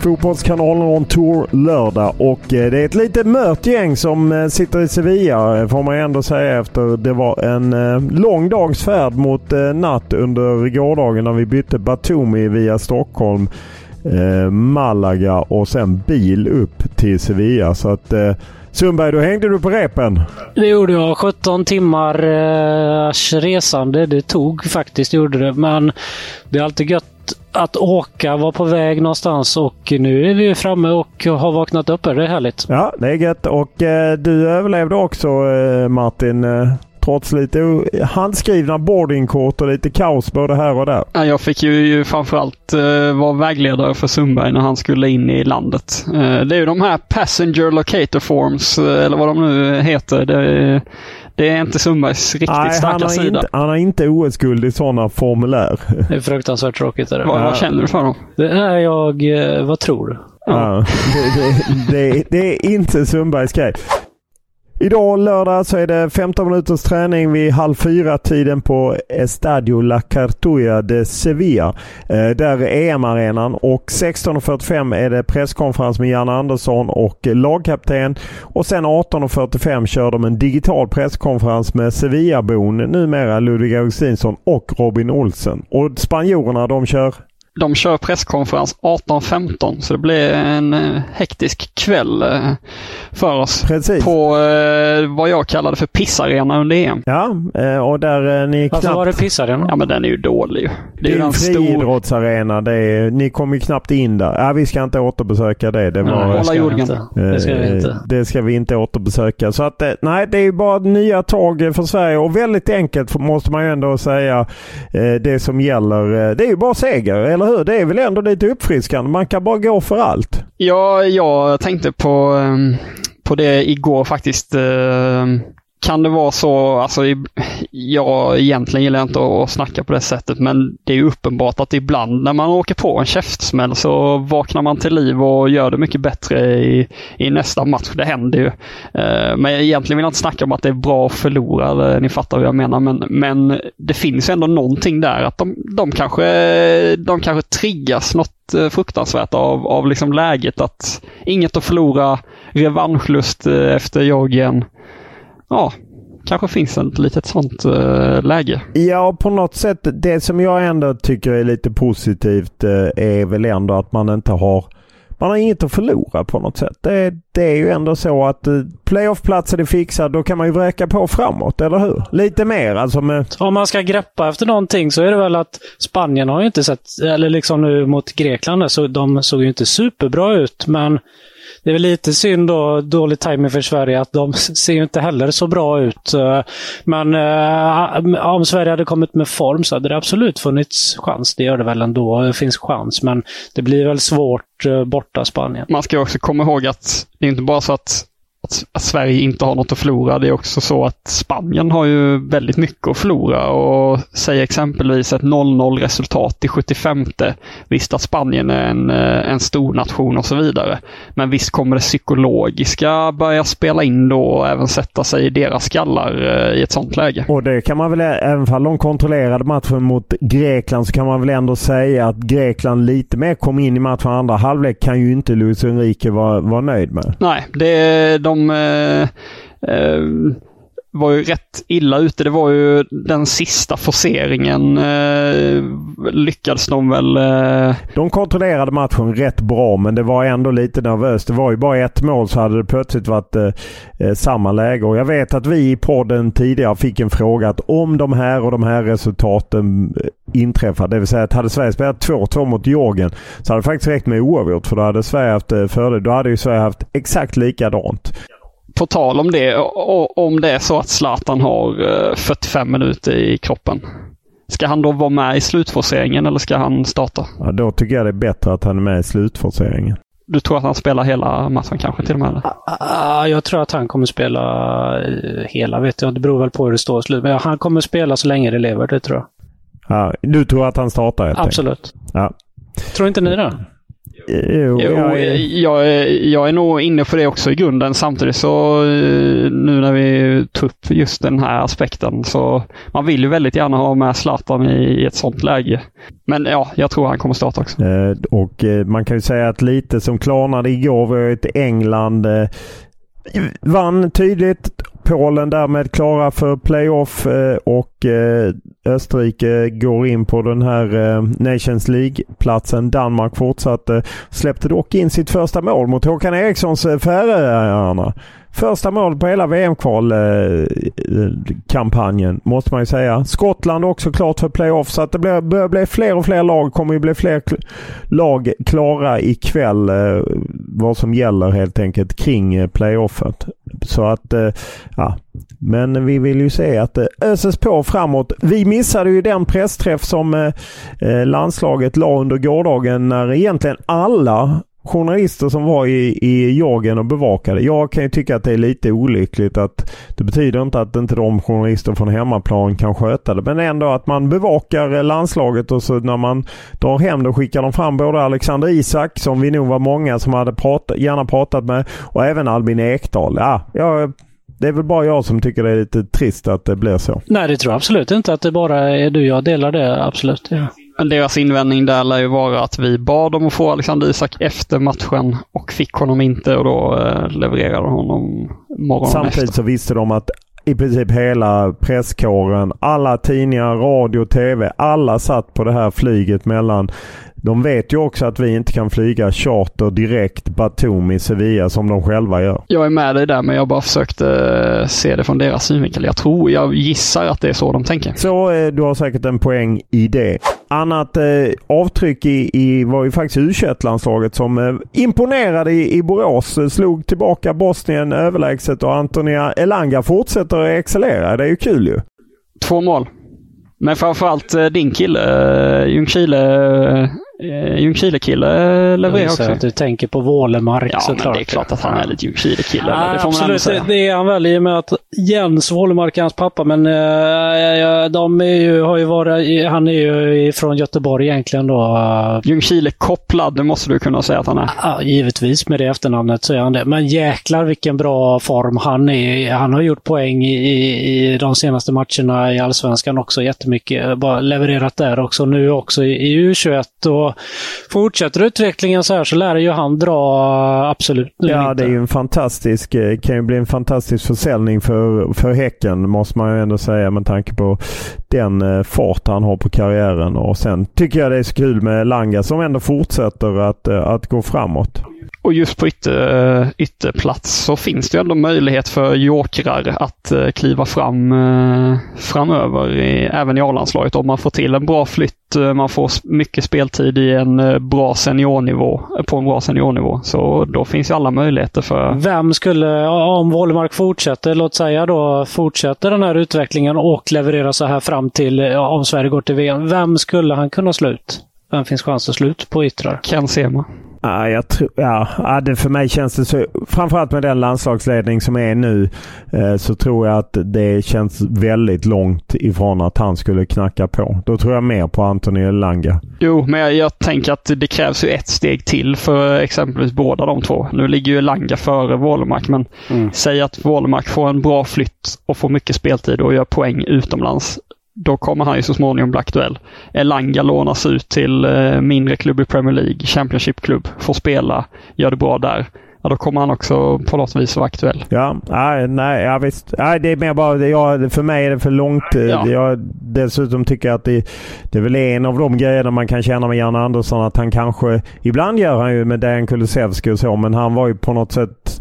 Fotbollskanalen on tour lördag och eh, det är ett lite mört gäng som eh, sitter i Sevilla eh, får man ändå säga efter det var en lång dags färd mot natt under gårdagen när vi bytte Batumi via Stockholm, Malaga och sen bil upp till Sevilla. Så att Sundberg, då hängde du på repen. Det gjorde jag. 17 timmar eh, resande. Det tog faktiskt, gjorde det. Men det är alltid gött att åka, vara på väg någonstans och nu är vi framme och har vaknat upp. Det är härligt. Ja, det är gött. Och eh, du överlevde också eh, Martin. Eh, trots lite handskrivna boardingkort och lite kaos både här och där. Ja, jag fick ju, framförallt uh, vara vägledare för Sundberg när han skulle in i landet. Uh, det är ju de här Passenger Locator Forms, uh, eller vad de nu heter. Det, det är inte Sundbergs riktigt Nej, starka han sida. Inte, han har inte OS-guld i sådana formulär. Det är fruktansvärt tråkigt. Är det. Vad, vad känner du för dem? Det är jag, vad tror du? Ja. det, det, det, det, är inte Sundbergs grej. Idag lördag så är det 15 minuters träning vid halv fyra tiden på Estadio La Cartuja de Sevilla. Eh, där är EM-arenan och 16.45 är det presskonferens med Jan Andersson och lagkapten. Och sen 18.45 kör de en digital presskonferens med Sevillabon, numera Ludvig Augustinsson och Robin Olsen. Och spanjorerna de kör de kör presskonferens 18.15 så det blir en eh, hektisk kväll eh, för oss. Precis. På eh, vad jag kallade för pissarena under EM. Ja, och där ni Varför knappt... var det pissarena? Ja men den är ju dålig. Det är ju en friidrottsarena. Stor... Ni kommer ju knappt in där. Ja, vi ska inte återbesöka det. Det, var... nej, det, ska vi inte. det ska vi inte. Det ska vi inte återbesöka. Så att nej, det är ju bara nya tag för Sverige och väldigt enkelt måste man ju ändå säga. Det som gäller. Det är ju bara seger, eller hur? Det är väl ändå lite uppfriskande. Man kan bara gå för allt. Ja, jag tänkte på, ehm, på det igår faktiskt. Ehm, kan det vara så, alltså jag egentligen gillar inte att snacka på det sättet men det är uppenbart att ibland när man åker på en käftsmäll så vaknar man till liv och gör det mycket bättre i, i nästa match. Det händer ju. Eh, men egentligen vill jag inte snacka om att det är bra att förlora, ni fattar vad jag menar. Men, men det finns ändå någonting där att de, de, kanske, de kanske triggas något eh, fruktansvärt av, av liksom läget att inget att förlora, revanschlust eh, efter Georgien ja, kanske finns ett litet sånt uh, läge. Ja, på något sätt. Det som jag ändå tycker är lite positivt uh, är väl ändå att man inte har man har inget att förlora på något sätt. Det, det är ju ändå så att uh, playoffplatsen är fixad. Då kan man ju vräka på framåt, eller hur? Lite mer alltså med... Om man ska greppa efter någonting så är det väl att Spanien har ju inte sett, eller liksom nu mot Grekland, så de såg ju inte superbra ut. Men det är väl lite synd då, dålig timing för Sverige, att de ser ju inte heller så bra ut. Eh, men eh, om Sverige hade kommit med form så hade det absolut funnits chans. Det gör det väl ändå. Det finns chans, men det blir väl svårt eh, borta Spanien. Man ska också komma ihåg att det är inte bara så att att, att, Sverige inte har något att förlora. Det är också så att Spanien har ju väldigt mycket att förlora och säg exempelvis ett 0-0 resultat i 75. Visst att Spanien är en, eh, en stor nation och så vidare. Men visst kommer det psykologiska börja spela in då och även sätta sig i deras skallar eh, i ett sånt läge. Och det kan man väl, även om de kontrollerade matchen mot Grekland, så kan man väl ändå säga att Grekland lite mer kom in i matchen andra halvlek kan ju inte Luis Enrique vara, vara nöjd med. Nej, det, de de eh, eh, var ju rätt illa ute. Det var ju den sista forceringen eh, lyckades de väl... Eh... De kontrollerade matchen rätt bra men det var ändå lite nervöst. Det var ju bara ett mål så hade det plötsligt varit eh, eh samma läge. Och jag vet att vi i podden tidigare fick en fråga att om de här och de här resultaten eh, inträffar. Det vill säga att hade Sverige spelat 2-2 mot Georgien så hade det faktiskt räckt med oavgjort. För då hade Sverige haft eh, fördel. Då hade ju Sverige haft exakt likadant på tal om det, om det är så att Zlatan har 45 eh, minuter i kroppen. Ska han då vara med i slutforceringen eller ska han starta? Ja, då tycker jag det är bättre att han är med i slutforceringen. Du tror att han spelar hela matchen kanske till och med? Jag tror att han kommer spela eh, hela, vet jag. Det beror väl på hur det står i slutet. Men han kommer spela så länge det lever, det tror jag. Ja, du tror att han startar helt Absolut. Ja. Tror inte ni det? Jo, jag, är... Jag, är, jag är nog inne på det också i grunden. Samtidigt så eh, nu när vi tar upp just den här aspekten så man vill ju väldigt gärna ha med Zlatan i ett sånt läge. Men ja, jag tror han kommer starta också. Eh, och eh, man kan ju säga att lite som klarnade igår var ett England vann tydligt. Polen därmed klara för playoff eh, och eh, Österrike går in på den här eh, Nations League-platsen. Danmark fortsatte. Släppte dock in sitt första mål mot Håkan Erikssons Färöarna. Första mål på hela VM-kvalkampanjen måste man ju säga. Skottland också klart för playoff så att det börjar bli fler och fler lag. kommer ju bli fler lag klara ikväll eh, vad som gäller helt enkelt kring eh, playoffet. Så att, eh, ja. Men vi vill ju se att det öses på framåt. Vi missade ju den pressträff som landslaget la under gårdagen när egentligen alla journalister som var i, i jagen och bevakade. Jag kan ju tycka att det är lite olyckligt att det betyder inte att inte de journalister från hemmaplan kan sköta det. Men ändå att man bevakar landslaget och så när man drar hem det skickar de fram både Alexander Isak som vi nog var många som hade pratat, gärna pratat med och även Albin Ekdal. Ja, jag det är väl bara jag som tycker det är lite trist att det blir så. Nej, det tror jag absolut inte att det bara är du. Jag delar det absolut. Ja. Deras invändning där lär ju vara att vi bad om att få Alexander Isak efter matchen och fick honom inte och då eh, levererade honom morgonen Samtidigt efter. så visste de att i princip hela presskåren, alla tidningar, radio, tv, alla satt på det här flyget mellan de vet ju också att vi inte kan flyga charter direkt Batumi, Sevilla som de själva gör. Jag är med dig där men jag bara försökte eh, se det från deras synvinkel. Jag tror, jag gissar att det är så de tänker. Så eh, du har säkert en poäng i det. Annat eh, avtryck i, i var ju faktiskt u landslaget som eh, imponerade i, i Borås. Slog tillbaka Bosnien överlägset och Antonia Elanga fortsätter att excellera. Det är ju kul ju. Två mål. Men framförallt eh, din kille, eh, Ljungskile eh, Ljungskile-kille levererar också. att du tänker på Wålemark ja, såklart. det är klart att han är lite Ljungskile-kille. Ja, det absolut, det, det är han väl i och med att Jens Wålemark är hans pappa. Men äh, de är ju, har ju varit, han är ju från Göteborg egentligen då. Ljungskile-kopplad, det måste du kunna säga att han är. Ja, givetvis med det efternamnet så är han det. Men jäklar vilken bra form han är. Han har gjort poäng i, i, i de senaste matcherna i Allsvenskan också jättemycket. Bara levererat där också. Nu också i, i U21. Och fortsätter utvecklingen så här så lär ju han dra absolut. Ja, det är ju en fantastisk, eh, kan ju bli en fantastisk försäljning för, för Häcken måste man ju ändå säga med tanke på den eh, fart han har på karriären. Och sen tycker jag det är så kul med Langa som ändå fortsätter att, eh, att gå framåt. Och just på ytter, ytterplats så finns det ändå möjlighet för jokrar att uh, kliva fram uh, framöver, i, även i A-landslaget. Om man får till en bra flytt, man får mycket speltid i en bra seniornivå, på en bra seniornivå. Så då finns ju alla möjligheter för... Vem skulle, om Wålemark fortsätter, låt säga då, fortsätter den här utvecklingen och levererar så här fram till, om Sverige går till VM. Vem skulle han kunna slå ut? Vem finns chans att slå ut på yttrar? Ken Sema. Ja, jag tror, ja, det för mig känns det så. Framförallt med den landslagsledning som är nu eh, så tror jag att det känns väldigt långt ifrån att han skulle knacka på. Då tror jag mer på Anthony Elanga. Jo, men jag, jag, tänker att det krävs ju ett steg till för exempelvis båda de två. Nu ligger ju Elanga före Wålemark, men mm. säg att Wålemark får en bra flytt och får mycket speltid och gör poäng utomlands då kommer han ju så småningom bli aktuell. Elanga lånas ut till eh, mindre klubb i Premier League, Championship-klubb, får spela, gör det bra där. Ja, då kommer han också på något vis vara aktuell. Ja, nej, nej ja, visst. Nej, det är mer bara, ja, för mig är det för långt. Ja. Jag dessutom tycker att det, det är väl en av de grejerna man kan känna med Jan Andersson att han kanske, ibland gör han ju med Dejan Kulusevski och så, men han var ju på något sätt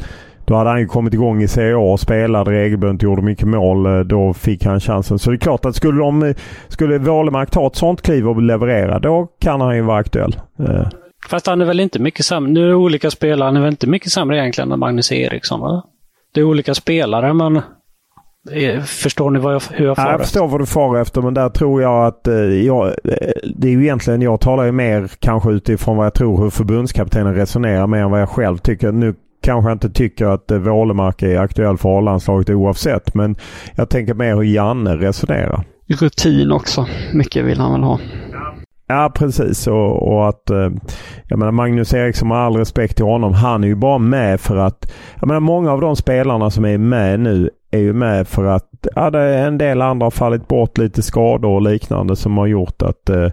då hade han ju kommit igång i Serie A och spelade regelbundet, gjorde mycket mål. Eh, då fick han chansen. Så det är klart att skulle, de, skulle Wålemark ta ett sånt kliv och leverera, då kan han ju vara aktuell. Eh. Fast han är väl inte mycket sämre. Nu är det olika spelare. Han är väl inte mycket sämre egentligen än Magnus Eriksson? Va? Det är olika spelare, men eh, Förstår ni vad jag, hur jag far Jag förstår vad du far efter men där tror jag att eh, jag, det är ju egentligen, jag talar ju mer kanske utifrån vad jag tror hur förbundskaptenen resonerar mer än vad jag själv tycker. Nu kanske inte tycker att eh, Wålemark är aktuell för A-landslaget oavsett. Men jag tänker mer hur Janne resonerar. Rutin också. Mycket vill han väl ha. Ja precis och, och, att eh, jag menar Magnus Eriksson med all respekt till honom. Han är ju bara med för att jag menar många av de spelarna som är med nu är ju med för att ja, det är en del andra har fallit bort lite skador och liknande som har gjort att eh,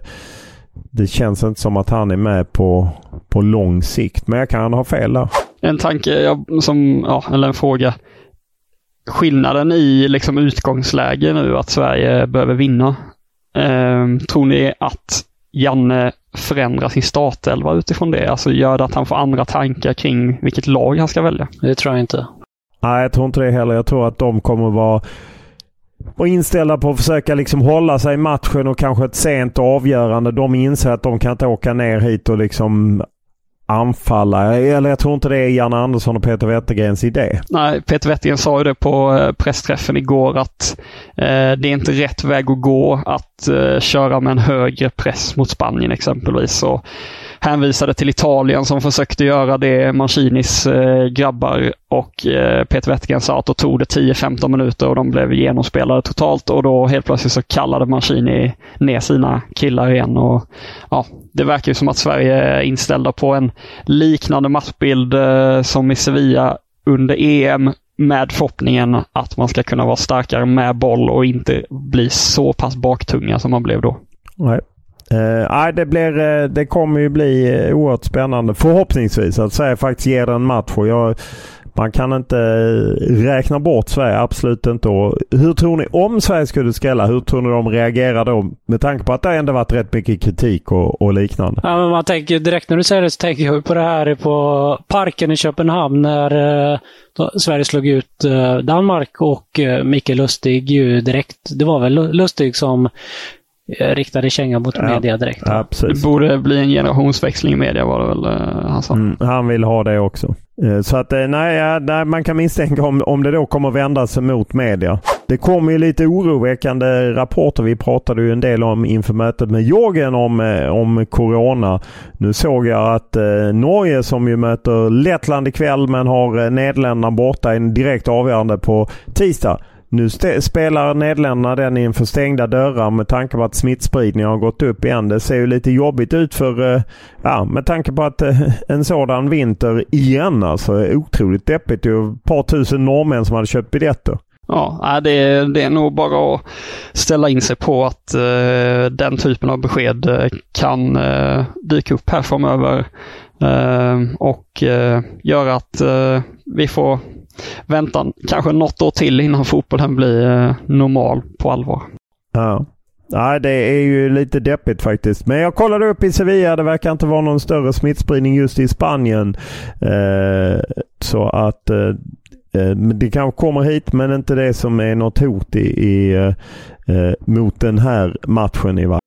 det känns inte som att han är med på, på lång sikt. Men jag kan ha fel där. En tanke, som, ja, eller en fråga. Skillnaden i liksom utgångsläge nu att Sverige behöver vinna. Eh, tror ni att Janne förändrar sin startelva utifrån det? Alltså gör det att han får andra tankar kring vilket lag han ska välja? Det tror jag inte. Nej, jag tror inte det heller. Jag tror att de kommer vara och inställda på att försöka liksom hålla sig i matchen och kanske ett sent avgörande. De inser att de kan inte åka ner hit och liksom anfalla. Eller jag tror inte det är Janne Andersson och Peter Wettergrens idé. Nej, Peter Wettergren sa ju det på eh, pressträffen igår att eh, det är inte rätt väg att gå att eh, köra med en högre press mot Spanien exempelvis. Och hänvisade till Italien som försökte göra det, Mancinis eh, grabbar och eh, Peter Wettergren sa att då tog det 10-15 minuter och de blev genomspelade totalt och då helt plötsligt så kallade Mancini ner sina killar igen. Och, ja, det verkar ju som att Sverige är inställda på en liknande matchbild eh, som i Sevilla under EM med förhoppningen att man ska kunna vara starkare med boll och inte bli så pass baktunga som man blev då. Nej, Uh, det, blir, eh, det kommer ju bli eh, oerhört spännande förhoppningsvis att Sverige faktiskt ger en match. Och jag, man kan inte räkna bort Sverige, absolut inte. Och hur tror ni, om Sverige skulle skrälla, hur tror ni de reagerar då? Med tanke på att det ändå varit rätt mycket kritik och, och liknande. Ja, men man tänker direkt när du säger det så tänker jag på det här på Parken i Köpenhamn när eh, Sverige slog ut eh, Danmark och eh, Micke Lustig ju direkt. Det var väl Lustig som Eh, riktade känga mot ja. media direkt. Ja, det borde bli en generationsväxling i media var det väl eh, han sa. Mm, han vill ha det också. Eh, så att eh, nej, nej, man kan misstänka om, om det då kommer vända sig mot media. Det kommer ju lite oroväckande rapporter. Vi pratade ju en del om inför mötet med Jorgen om, eh, om Corona. Nu såg jag att eh, Norge som ju möter Lettland ikväll men har Nederländerna borta i en direkt avgörande på tisdag. Nu spelar Nederländerna den inför stängda dörrar med tanke på att smittspridningen har gått upp igen. Det ser ju lite jobbigt ut för, eh, ja, med tanke på att eh, en sådan vinter igen alltså. Otroligt deppigt. Det är ett par tusen norrmän som hade köpt biljetter. Ja, det är, det är nog bara att ställa in sig på att uh, den typen av besked uh, kan uh, dyka upp här framöver uh, och göra att vi får vänta kanske något år till innan fotbollen blir eh, normal på allvar. Ja. Nej, det är ju lite deppigt faktiskt. Men jag kollade upp i Sevilla. Det verkar inte vara någon större smittspridning just i Spanien. Eh, så att eh, eh det kanske kommer hit men inte det som är något hot i, i eh, eh mot den här matchen i varje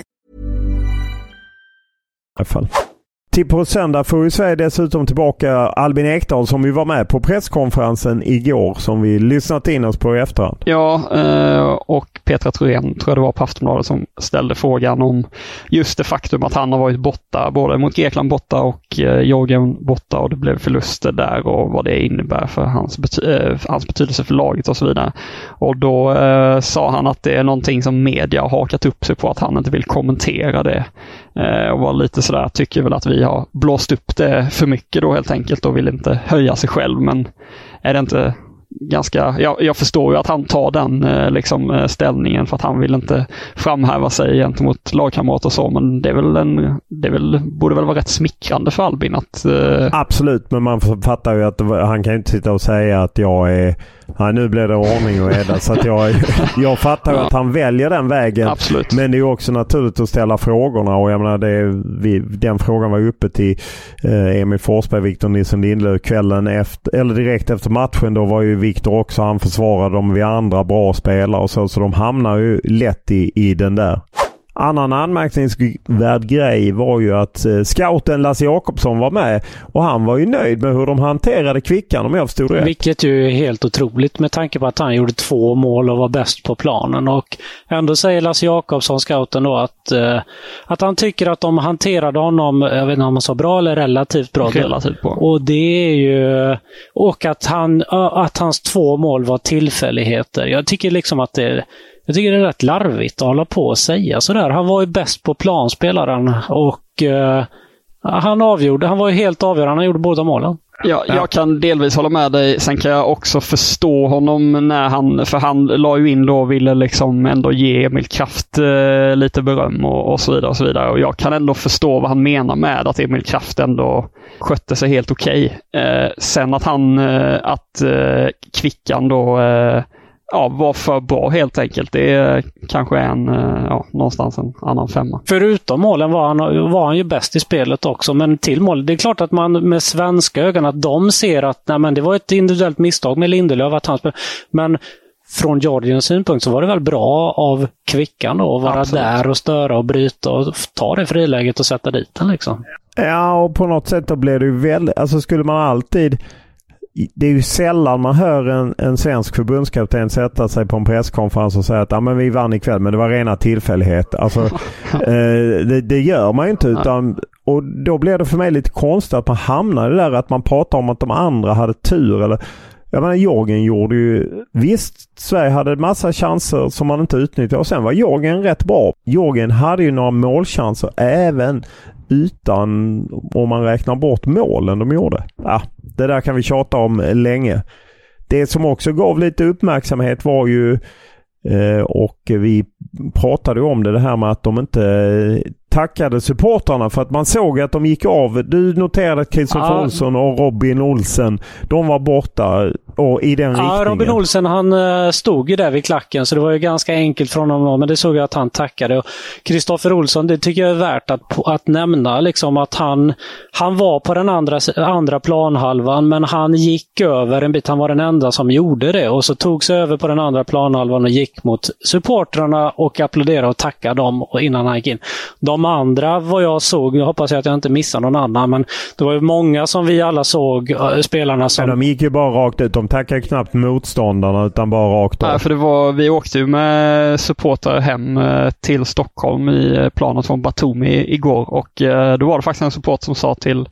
Alla fall. Till på söndag får vi Sverige dessutom tillbaka Albin Ekdal som ju var med på presskonferensen igår som vi lyssnat in oss på i efterhand. Ja, eh, och Petra Thorén tror jag det var på Aftonbladet som ställde frågan om just det faktum att han har varit borta, både mot Grekland borta och eh, Georgien borta och det blev förluster där och vad det innebär för hans, bety eh, hans betydelse för laget och så vidare. Och då sa han att det är någonting som media har hakat upp sig på att han inte vill kommentera det. Eh, och var lite sådär, tycker väl att vi har blåst upp det för mycket då helt enkelt och vill inte höja sig själv. Men är det inte ganska, jag, jag förstår ju att han tar den eh, liksom, eh, ställningen för att han vill inte framhäva sig gentemot lagkamrater och så, men det är väl en, det är väl, borde väl vara rätt smickrande för Albin att... Uh... Absolut, men man fattar ju att han kan inte sitta och säga att jag är Nej, nu blir det ordning och reda. så att jag, jag fattar ja. att han väljer den vägen. Absolut. Men det är också naturligt att ställa frågorna. Och jag menar, det, vi, den frågan var uppe till eh, Emil Forsberg, Victor Nilsson Lindelöf kvällen efter, eller direkt efter matchen. Då var ju Victor också, han försvarade dem vid andra bra spelare och så. Så de hamnar ju lätt i, i den där. Annan anmärkningsvärd grej var ju att eh, scouten Lasse Jakobsson var med och han var ju nöjd med hur de hanterade Kvickan om jag förstod rätt. Vilket ju är helt otroligt med tanke på att han gjorde två mål och var bäst på planen. Och ändå säger Lasse Jakobsson, scouten då, att, eh, att han tycker att de hanterade honom, jag vet inte om han sa bra eller relativt bra. Relativt bra. Och det är ju... Och att, han, att hans två mål var tillfälligheter. Jag tycker liksom att det jag tycker det är rätt larvigt att hålla på och säga sådär. Han var ju bäst på planspelaren och uh, han avgjorde. Han var ju helt avgörande. Han gjorde båda målen. Ja, jag kan delvis hålla med dig. Sen kan jag också förstå honom när han, för han la ju in då och ville liksom ändå ge Emil Kraft eh, lite beröm och, och, så vidare. Och så vidare. Och jag kan ändå förstå vad han menar med att Emil Kraft ändå skötte sig helt okej. Okay. Eh, sen att han, eh, att eh, Kvickan då eh, ja, var för bra helt enkelt. Det är kanske en, eh, ja, någonstans en annan femma. Förutom målen var han, var han ju bäst i spelet också, men till mål. Det är klart att man med svenska ögon, att de ser att nej, men det var ett individuellt misstag med Lindelöf att han spelade. Men från Georgiens synpunkt så var det väl bra av Kvickan då att vara Absolut. där och störa och bryta och ta det friläget och sätta dit den liksom. Ja, och på något sätt då blev det ju väldigt, alltså skulle man alltid det är ju sällan man hör en, en svensk förbundskapten sätta sig på en presskonferens och säga att ah, men vi vann ikväll men det var rena tillfälligheter. Alltså, eh, det, det, gör man ju inte. Utan, och då blir det för mig lite konstigt att man hamnar i det där att man pratar om att de andra hade tur. Eller, jag menar Jorgen gjorde ju... Visst, Sverige hade massa chanser som man inte utnyttjade och sen var Jorgen rätt bra. Jorgen hade ju några målchanser även utan om man räknar bort målen de gjorde. Ja, det där kan vi tjata om länge. Det som också gav lite uppmärksamhet var ju eh, och vi pratade om det, det här med att de inte tackade supportrarna för att man såg att de gick av. Du noterade att Kristoffer ja. Olsson och Robin Olsen, de var borta och i den ja, riktningen. Robin Olsen han eh, stod ju där vid klacken så det var ju ganska enkelt för honom. Men det såg jag att han tackade. Kristoffer Olsson, det tycker jag är värt att, att nämna. Liksom att han, han var på den andra, andra planhalvan men han gick över en bit. Han var den enda som gjorde det och så tog sig över på den andra planhalvan och gick mot supportrarna och applåderade och tackade dem innan han gick in. De andra, vad jag såg, jag hoppas att jag inte missar någon annan, men det var ju många som vi alla såg, eh, spelarna som... Men de gick ju bara rakt ut. De tackade knappt motståndarna utan bara rakt av. Nej, för det var, vi åkte ju med supportrar hem eh, till Stockholm i eh, planet från Batumi igår och då var det faktiskt en support som sa till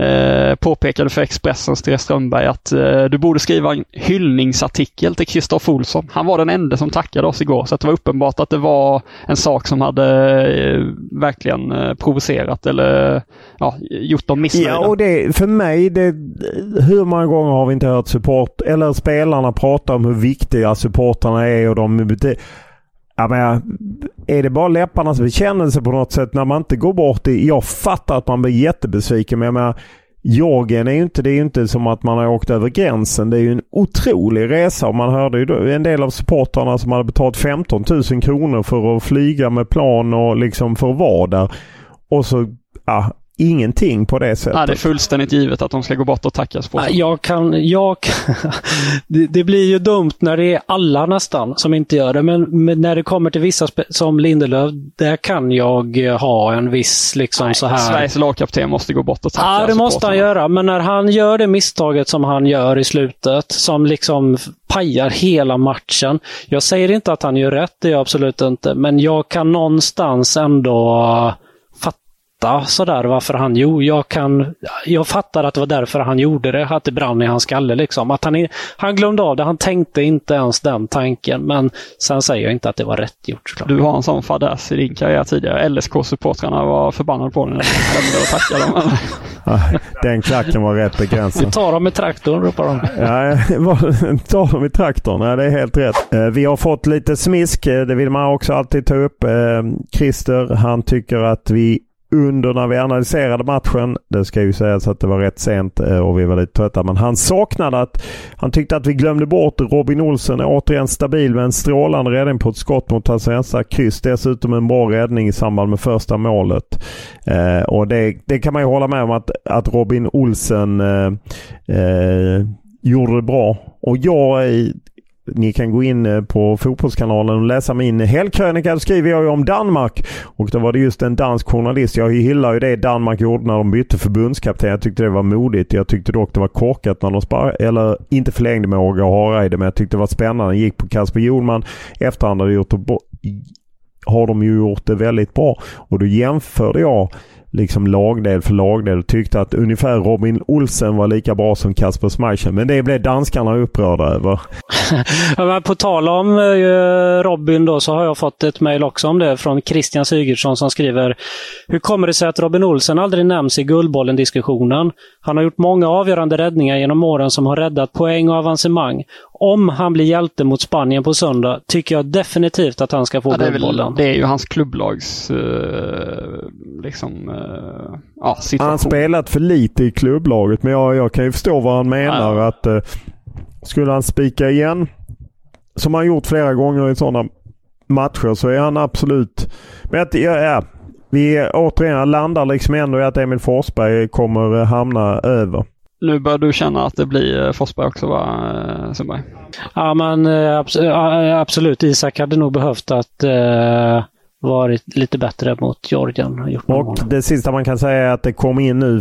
eh, påpekade för Expressens Therese Strömberg att eh, du borde skriva en hyllningsartikel till Kristoffer Olsson. Han var den enda som tackade oss igår så det var uppenbart att det var en sak som hade eh, verkligen eh, provocerat eller ja, gjort dem missnöjda. Ja, och det, för mig, det, hur många gånger har vi inte hört support eller spelarna prata om hur viktiga supportarna är och de Ja, men är det bara läpparnas bekännelse på något sätt när man inte går bort i... Jag fattar att man blir jättebesviken men jag menar, Jorgen är ju inte, det är ju inte som att man har åkt över gränsen. Det är ju en otrolig resa och man hörde ju en del av supportrarna som hade betalat 15 000 kronor för att flyga med plan och liksom för att vara där. Och så, ja, ingenting på det sättet. Nej, det är fullständigt givet att de ska gå bort och tacka sporten. Jag kan, jag det, det, blir ju dumt när det är alla nästan som inte gör det. Men, men när det kommer till vissa som Lindelöf, där kan jag ha en viss liksom Nej, så här. Sveriges lagkapten måste gå bort och tacka Ja, det måste han göra. Men när han gör det misstaget som han gör i slutet, som liksom pajar hela matchen. Jag säger inte att han gör rätt, det är jag absolut inte. Men jag kan någonstans ändå fatta sådär varför han gjorde. Jag, kan, jag fattar att det var därför han gjorde det, att det brann i hans skalle. Liksom. Att han, han glömde av det, han tänkte inte ens den tanken. Men sen säger jag inte att det var rätt gjort. Såklart. Du har en sån fadäs i din karriär tidigare. LSK-supportrarna var förbannade på dig när du glömde att tacka dem. den klacken var rätt begränsad. Vi tar dem i traktorn, ropar de. Ja, tar dem i traktorn. Ja, det är helt rätt. Eh, vi har fått lite smisk. Eh, det vill man också alltid ta upp. Eh, Christer, han tycker att vi under när vi analyserade matchen. Det ska ju sägas att det var rätt sent eh, och vi var lite trötta. Men han saknade att han tyckte att vi glömde bort Robin Olsen. Återigen stabil med en strålande räddning på ett skott mot hans vänstra kryss. Dessutom en bra räddning i samband med första målet. Eh, och det, det, kan man ju hålla med om att, att Robin Olsen eh, eh, gjorde det bra. Och jag ni kan gå in eh, på Fotbollskanalen och läsa min helgkrönika. Då skriver jag ju om Danmark. Och då var det just en dansk journalist. Jag hyllar ju det Danmark gjorde när de bytte förbundskapten. Jag tyckte det var modigt. Jag tyckte dock det var korkat när de spar eller inte förlängde med Åge Hareide. Men jag tyckte det var spännande. Gick på Kasper Jonman. Efterhand hade gjort har de ju gjort det väldigt bra. Och då jämförde jag liksom lagdel för lagdel och tyckte att ungefär Robin Olsen var lika bra som Kasper Schmeichel. Men det blev danskarna upprörda över. på tal om eh, Robin då så har jag fått ett mejl också om det från Christian Sigurdsson som skriver Hur kommer det sig att Robin Olsen aldrig nämns i Guldbollen-diskussionen? Han har gjort många avgörande räddningar genom åren som har räddat poäng och avancemang. Om han blir hjälte mot Spanien på söndag tycker jag definitivt att han ska få ja, Guldbollen. Det är ju hans klubblags uh, liksom, uh, ja, situation. Han spelat för lite i klubblaget men jag, jag kan ju förstå vad han menar. Ja. att uh, Skulle han spika igen, som han gjort flera gånger i sådana matcher, så är han absolut... Men att, ja, ja, vi återigen landar liksom ändå i att Emil Forsberg kommer hamna över. Nu börjar du känna att det blir eh, Forsberg också va, eh, Sundberg? Ja men eh, absolut. Isak hade nog behövt att eh, varit lite bättre mot Georgien. Och det sista man kan säga är att det kom in nu,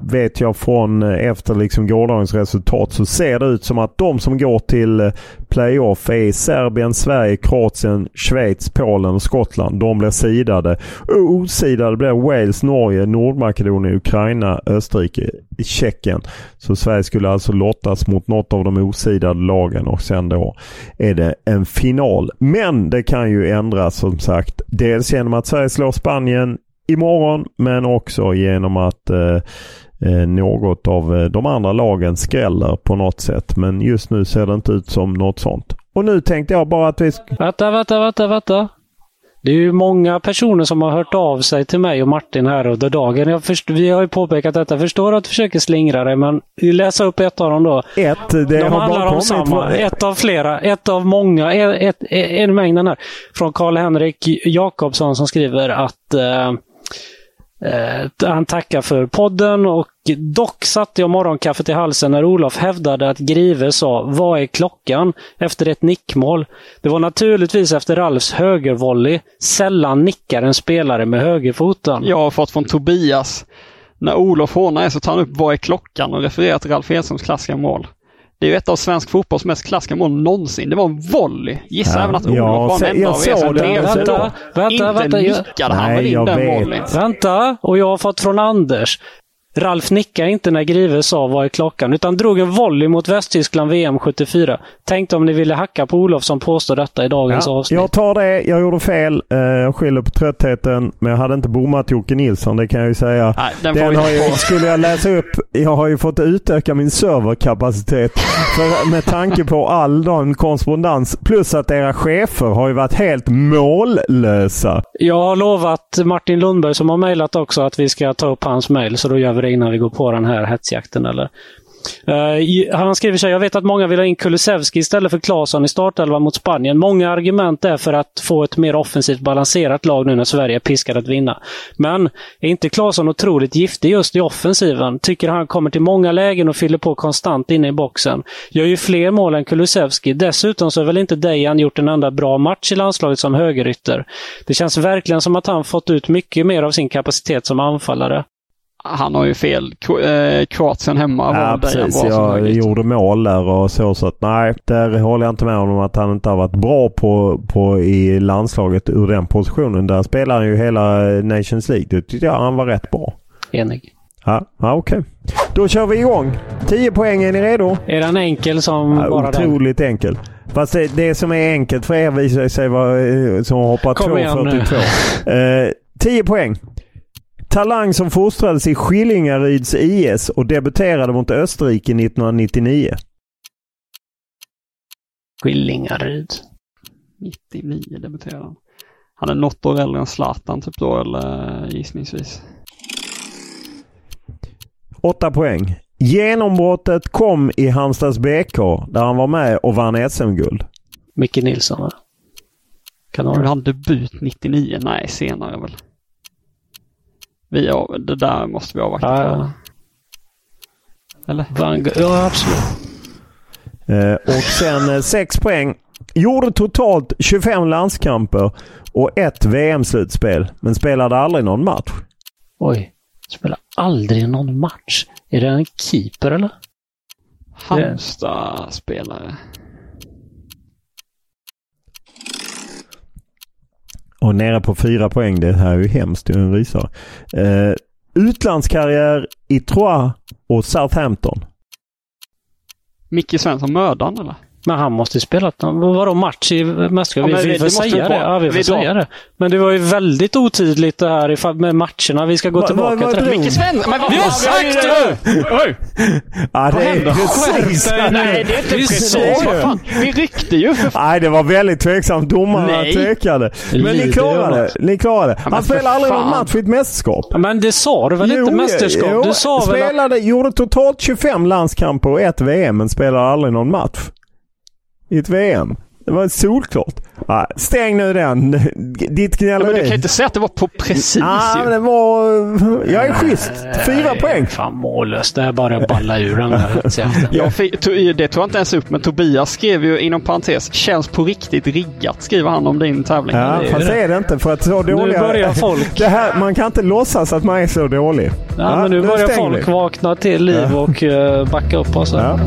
vet jag från eh, efter liksom gårdagens resultat, så ser det ut som att de som går till eh, playoff är Serbien, Sverige, Kroatien, Schweiz, Polen och Skottland. De blir sidade. Osidade blir Wales, Norge, Nordmakedonien, Ukraina, Österrike, Tjeckien. Så Sverige skulle alltså lottas mot något av de osidade lagen och sen då är det en final. Men det kan ju ändras som sagt. Dels genom att Sverige slår Spanien imorgon men också genom att eh, eh något av eh, de andra lagen skräller på något sätt. Men just nu ser det inte ut som något sånt. Och nu tänkte jag bara att vi... Vänta, vänta, vänta, vänta. Det är ju många personer som har hört av sig till mig och Martin här under dagen. Jag först, vi har ju påpekat detta. Jag förstår att du försöker slingra dig, men läsa upp ett av dem då. Ett, det De har handlar om samma. Ett av flera. Ett av många. Ett, ett, en mängden här. Från Karl-Henrik Jakobsson som skriver att eh, Eh, han tackar för podden och dock satte jag morgonkaffet i halsen när Olof hävdade att Grive sa ”Vad är klockan?” efter ett nickmål. Det var naturligtvis efter Ralfs högervolley. Sällan nickar en spelare med högerfoten. Jag har fått från Tobias. När Olof hånar så tar han upp Vad är klockan? och refererar till Ralf Edströms klassiska mål. Det är ju ett av svensk fotbolls mest klassiska mål någonsin. Det var en volley. Gissa Ja, även att Olof var se- den enda av er som drev Vänta, vänta, Inte vänta, jag- nickade han väl in den volleyn. Vänta, och jag har fått från Anders. Ralf nickade inte när Grive sa vad är klockan, utan drog en volley mot Västtyskland VM 74. Tänkte om ni ville hacka på Olof som påstår detta i dagens Ja, avsnitt. jag tar det. Jag gjorde fel. Eh, Jag skyller på tröttheten. Men jag hade inte bommat Jocke Nilsson, det kan jag ju säga. Nej, den Den har ju, skulle jag läsa upp, jag har ju fått utöka min serverkapacitet för, med tanke på all den korrespondens. Plus att era chefer har ju varit helt mållösa. Jag har lovat Martin Lundberg som har mejlat också att vi ska ta upp hans mejl, så då gör vi det innan vi går på den här hetsjakten. Eller? Uh, han skriver så här, jag vet att många vill ha in Kulusevski istället för Claesson i startelvan mot Spanien. Många argument är för att få ett mer offensivt balanserat lag nu när Sverige är piskade att vinna. Men är inte Claesson otroligt giftig just i offensiven? Tycker han kommer till många lägen och fyller på konstant inne i boxen. Gör ju fler mål än Kulusevski. Dessutom så har väl inte Dejan gjort en enda bra match i landslaget som högerytter. Det känns verkligen som att han fått ut mycket mer av sin kapacitet som anfallare. Han har ju fel. Eh, Kroatien hemma var Ja, precis. bra Jag gjorde mål där och så. Så att nej, där håller jag inte med om att han inte har varit bra på, på i landslaget ur den positionen. Där spelar han ju hela Nations League. Det tyckte jag han var rätt bra. Enig. Ja, ja okej. Då kör vi igång. 10 poäng, är ni redo? Är han enkel som Ja, bara den? otroligt enkel. Fast det, det som är enkelt för er visar sig vara eh, som nu. 2,42. Eh, 10 poäng. Talang som fostrades i Skillingaryds IS och debuterade mot Österrike 1999. Skillingaryd. 99 debuterade han. Han är något år äldre än Zlatan typ då eller gissningsvis. 8 poäng. Genombrottet kom i Halmstads BK där han var med och vann SM-guld. Micke Nilsson, va? Kan vara han debut 99? Nej, senare väl. Vi det där måste vi avvakta Ja, ja. Eller? Ja, absolut. Eh, och sen 6 poäng. Gjorde totalt 25 landskamper och ett VM-slutspel men spelade aldrig någon match. Oj. Spelar aldrig någon match. Är det en keeper eller? Halmstad-spelare. Och nere på fyra poäng. Det här är ju hemskt. Det är en rysare. Eh, utlandskarriär i Troyes och Southampton. Micke Svensson, mördaren eller? Men han måste ju spelat någon... Vadå match i mästerskapet? Ja, men vi, får måste säga det. Ja, vi får säga det. Men det var ju väldigt otydligt det här med matcherna. Vi ska gå Va- tillbaka va- vad till det. Micke Svensson! Men vad Vi har sagt det! Oj! Ja, det är precis. Nej, det är inte precis. Vi ryckte ju för fan. Nej, det var väldigt tveksamt. Domarna tvekade. Men ni klarade det. Ni klarade det. Han spelade aldrig någon match i ett mästerskap. Men det sa du väl inte mästerskap? jo, du sa väl spelade, gjorde totalt 25 landskamper och ett VM men spelade aldrig någon match. I ett VM. Det var solklart. Nej, stäng nu den. Ditt Ja, men du kan gnälleri. inte säga att det var på precis Ja, ju. det var... Jag är schysst. Fyra poäng. Fan mållöst. Det är bara att balla ur den. Jag fick, to- det tog jag inte ens upp, men Tobias skrev ju inom parentes, känns på riktigt riggat, skriver han om din tävling. Ja, det fast det. är det inte. För att så dåliga... börjar folk- Det här, man kan inte låtsas att man är så dålig. Ja, men nu börjar stänger folk vi. vakna till liv och uh, backa upp oss. Ja.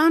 Tom